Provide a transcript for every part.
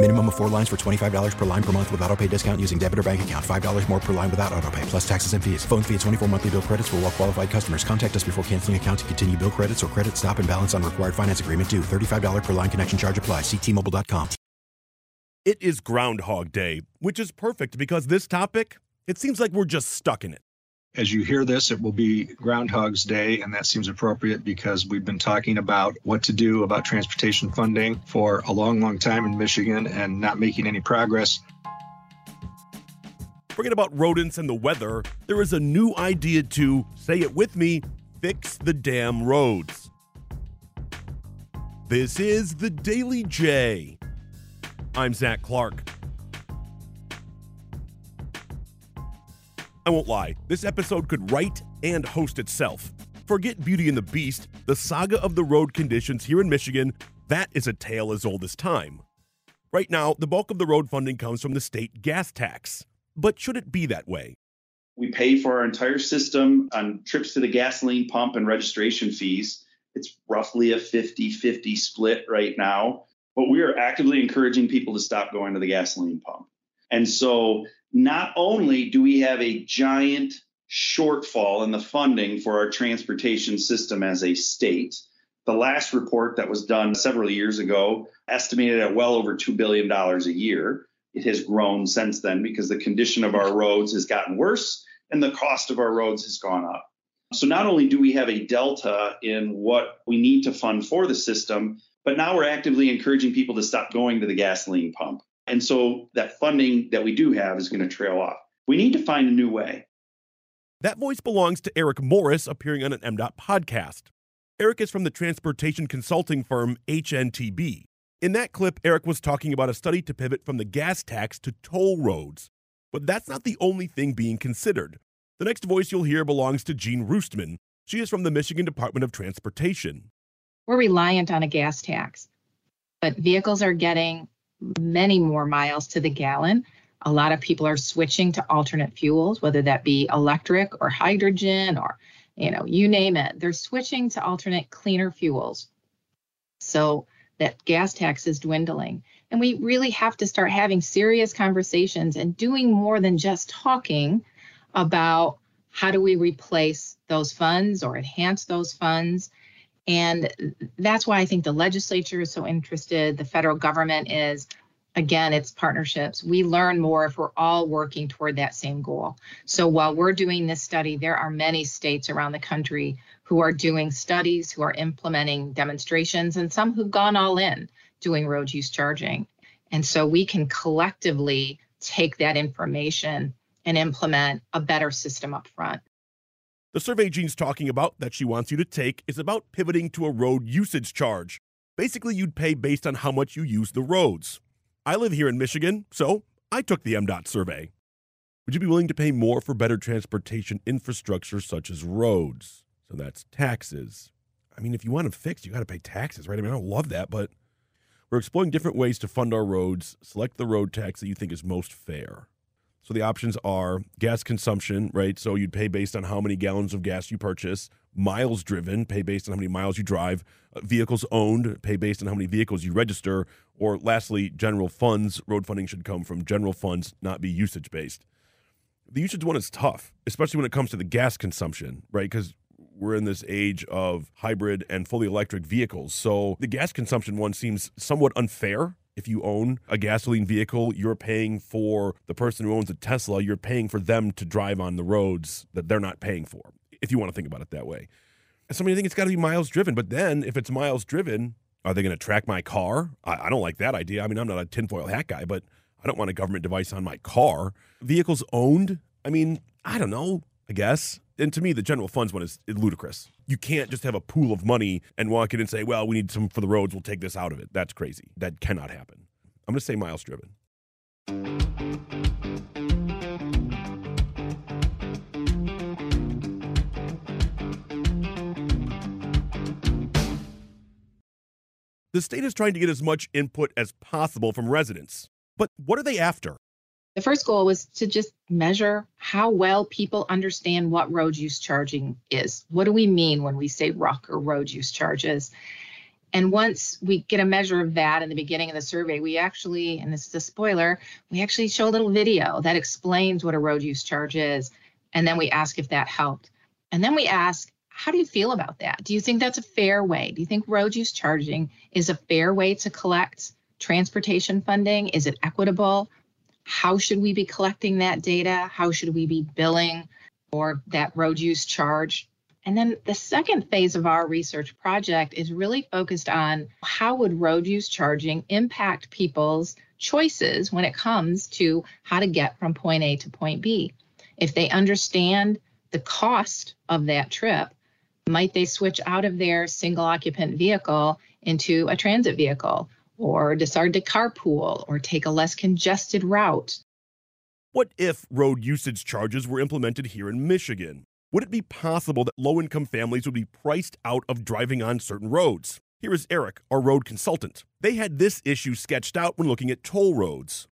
Minimum of four lines for $25 per line per month with auto pay discount using debit or bank account. $5 more per line without auto pay, plus taxes and fees. Phone fee at 24 monthly bill credits for all well qualified customers. Contact us before canceling account to continue bill credits or credit stop and balance on required finance agreement due. $35 per line connection charge apply. Ctmobile.com. It is Groundhog Day, which is perfect because this topic, it seems like we're just stuck in it. As you hear this, it will be Groundhog's Day, and that seems appropriate because we've been talking about what to do about transportation funding for a long, long time in Michigan and not making any progress. Forget about rodents and the weather. There is a new idea to, say it with me, fix the damn roads. This is the Daily J. I'm Zach Clark. I won't lie, this episode could write and host itself. Forget Beauty and the Beast, the saga of the road conditions here in Michigan, that is a tale as old as time. Right now, the bulk of the road funding comes from the state gas tax. But should it be that way? We pay for our entire system on trips to the gasoline pump and registration fees. It's roughly a 50 50 split right now, but we are actively encouraging people to stop going to the gasoline pump. And so not only do we have a giant shortfall in the funding for our transportation system as a state, the last report that was done several years ago estimated at well over $2 billion a year. It has grown since then because the condition of our roads has gotten worse and the cost of our roads has gone up. So not only do we have a delta in what we need to fund for the system, but now we're actively encouraging people to stop going to the gasoline pump. And so that funding that we do have is going to trail off. We need to find a new way. That voice belongs to Eric Morris, appearing on an MDOT podcast. Eric is from the transportation consulting firm HNTB. In that clip, Eric was talking about a study to pivot from the gas tax to toll roads. But that's not the only thing being considered. The next voice you'll hear belongs to Jean Ruestman. She is from the Michigan Department of Transportation. We're reliant on a gas tax, but vehicles are getting many more miles to the gallon. A lot of people are switching to alternate fuels, whether that be electric or hydrogen or, you know, you name it. They're switching to alternate cleaner fuels. So that gas tax is dwindling. And we really have to start having serious conversations and doing more than just talking about how do we replace those funds or enhance those funds. And that's why I think the legislature is so interested, the federal government is. Again, it's partnerships. We learn more if we're all working toward that same goal. So while we're doing this study, there are many states around the country who are doing studies, who are implementing demonstrations, and some who've gone all in doing road use charging. And so we can collectively take that information and implement a better system up front. The survey Jean's talking about that she wants you to take is about pivoting to a road usage charge. Basically, you'd pay based on how much you use the roads. I live here in Michigan, so I took the MDOT survey. Would you be willing to pay more for better transportation infrastructure such as roads? So that's taxes. I mean, if you want them fixed, you got to pay taxes, right? I mean, I don't love that, but we're exploring different ways to fund our roads. Select the road tax that you think is most fair. So the options are gas consumption, right? So you'd pay based on how many gallons of gas you purchase, miles driven, pay based on how many miles you drive, uh, vehicles owned, pay based on how many vehicles you register, or lastly, general funds. Road funding should come from general funds, not be usage based. The usage one is tough, especially when it comes to the gas consumption, right? Because we're in this age of hybrid and fully electric vehicles. So the gas consumption one seems somewhat unfair if you own a gasoline vehicle, you're paying for the person who owns a Tesla, you're paying for them to drive on the roads that they're not paying for. if you want to think about it that way. Of you think it's got to be miles driven, but then if it's miles driven, are they going to track my car? I, I don't like that idea. I mean, I'm not a tinfoil hat guy, but I don't want a government device on my car. Vehicles owned? I mean, I don't know, I guess. And to me, the general funds one is ludicrous. You can't just have a pool of money and walk in and say, well, we need some for the roads. We'll take this out of it. That's crazy. That cannot happen. I'm going to say miles driven. The state is trying to get as much input as possible from residents. But what are they after? The first goal was to just measure how well people understand what road use charging is. What do we mean when we say RUC or road use charges? And once we get a measure of that in the beginning of the survey, we actually, and this is a spoiler, we actually show a little video that explains what a road use charge is. And then we ask if that helped. And then we ask, how do you feel about that? Do you think that's a fair way? Do you think road use charging is a fair way to collect transportation funding? Is it equitable? How should we be collecting that data? How should we be billing for that road use charge? And then the second phase of our research project is really focused on how would road use charging impact people's choices when it comes to how to get from point A to point B. If they understand the cost of that trip, might they switch out of their single occupant vehicle into a transit vehicle or decide to carpool or take a less congested route? What if road usage charges were implemented here in Michigan? Would it be possible that low income families would be priced out of driving on certain roads? Here is Eric, our road consultant. They had this issue sketched out when looking at toll roads.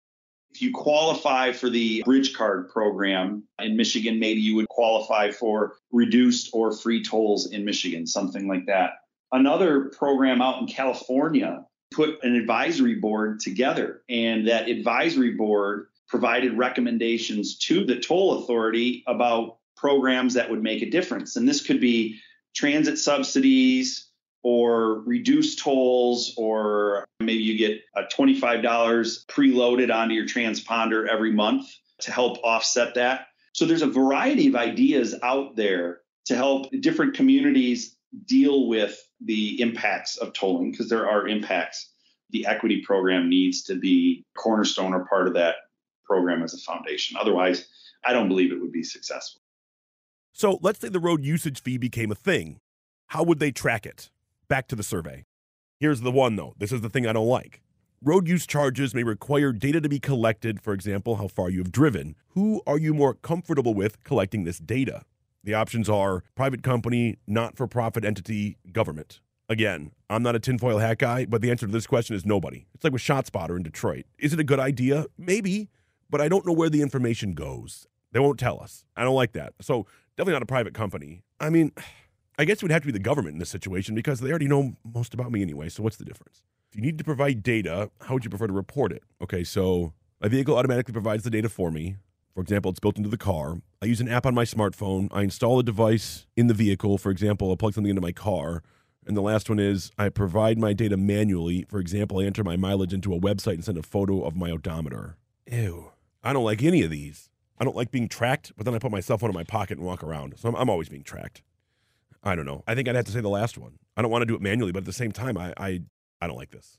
If you qualify for the bridge card program in Michigan, maybe you would qualify for reduced or free tolls in Michigan, something like that. Another program out in California put an advisory board together, and that advisory board provided recommendations to the toll authority about programs that would make a difference. And this could be transit subsidies or reduced tolls, or maybe you get a $25 preloaded onto your transponder every month to help offset that. So there's a variety of ideas out there to help different communities deal with the impacts of tolling because there are impacts. The equity program needs to be cornerstone or part of that program as a foundation. Otherwise, I don't believe it would be successful. So let's say the road usage fee became a thing. How would they track it? Back to the survey. Here's the one, though. This is the thing I don't like. Road use charges may require data to be collected, for example, how far you have driven. Who are you more comfortable with collecting this data? The options are private company, not for profit entity, government. Again, I'm not a tinfoil hat guy, but the answer to this question is nobody. It's like with ShotSpotter in Detroit. Is it a good idea? Maybe, but I don't know where the information goes. They won't tell us. I don't like that. So definitely not a private company. I mean, I guess it would have to be the government in this situation because they already know most about me anyway. So what's the difference? If you need to provide data, how would you prefer to report it? Okay, so my vehicle automatically provides the data for me. For example, it's built into the car. I use an app on my smartphone. I install a device in the vehicle. For example, I plug something into my car. And the last one is I provide my data manually. For example, I enter my mileage into a website and send a photo of my odometer. Ew. I don't like any of these. I don't like being tracked, but then I put my cell phone in my pocket and walk around. So I'm, I'm always being tracked. I don't know. I think I'd have to say the last one. I don't want to do it manually, but at the same time, I, I, I don't like this.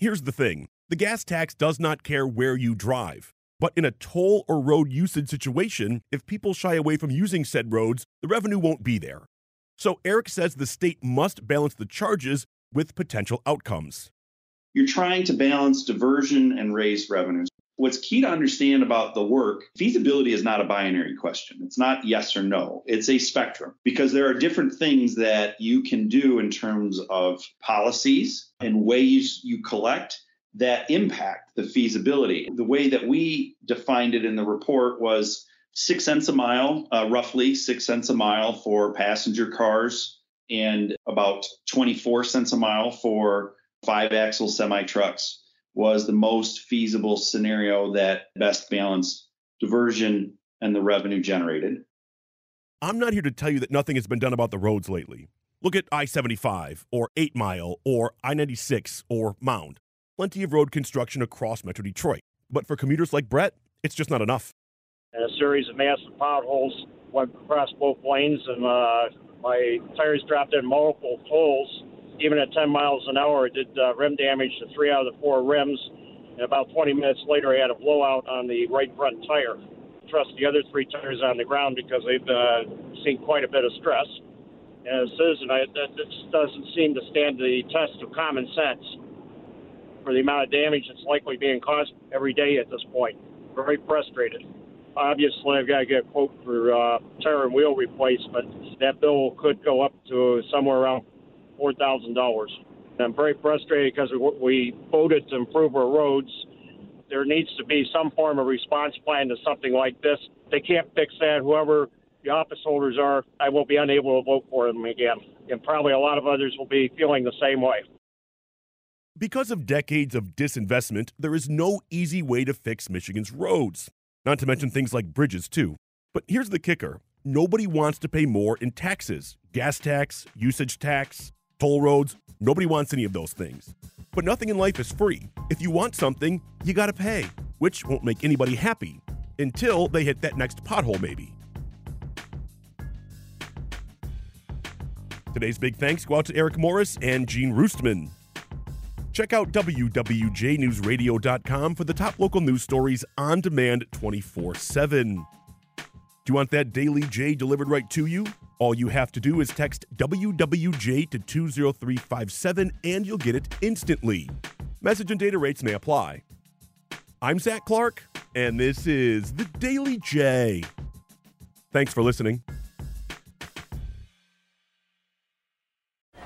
Here's the thing the gas tax does not care where you drive. But in a toll or road usage situation, if people shy away from using said roads, the revenue won't be there. So Eric says the state must balance the charges with potential outcomes. You're trying to balance diversion and raise revenues. What's key to understand about the work, feasibility is not a binary question. It's not yes or no. It's a spectrum because there are different things that you can do in terms of policies and ways you collect that impact the feasibility. The way that we defined it in the report was six cents a mile, uh, roughly six cents a mile for passenger cars, and about 24 cents a mile for five axle semi trucks was the most feasible scenario that best balanced diversion and the revenue generated. I'm not here to tell you that nothing has been done about the roads lately. Look at I 75 or 8 Mile or I 96 or Mound. Plenty of road construction across Metro Detroit. But for commuters like Brett, it's just not enough. And a series of massive potholes went across both lanes, and uh, my tires dropped in multiple holes even at 10 miles an hour, it did uh, rim damage to three out of the four rims. And about 20 minutes later, I had a blowout on the right front tire. Trust the other three tires on the ground because they've uh, seen quite a bit of stress. And as citizen, I, that just doesn't seem to stand the test of common sense for the amount of damage that's likely being caused every day at this point. Very frustrated. Obviously, I've got to get a quote for uh, tire and wheel replacement. That bill could go up to somewhere around four thousand dollars. I'm very frustrated because we voted to improve our roads. There needs to be some form of response plan to something like this. They can't fix that. Whoever the office holders are, I will be unable to vote for them again. And probably a lot of others will be feeling the same way. Because of decades of disinvestment, there is no easy way to fix Michigan's roads. Not to mention things like bridges, too. But here's the kicker nobody wants to pay more in taxes gas tax, usage tax, toll roads. Nobody wants any of those things. But nothing in life is free. If you want something, you gotta pay, which won't make anybody happy until they hit that next pothole, maybe. Today's big thanks go out to Eric Morris and Jean Ruestman. Check out WWJNewsRadio.com for the top local news stories on demand 24 7. Do you want that Daily J delivered right to you? All you have to do is text WWJ to 20357 and you'll get it instantly. Message and data rates may apply. I'm Zach Clark, and this is the Daily J. Thanks for listening.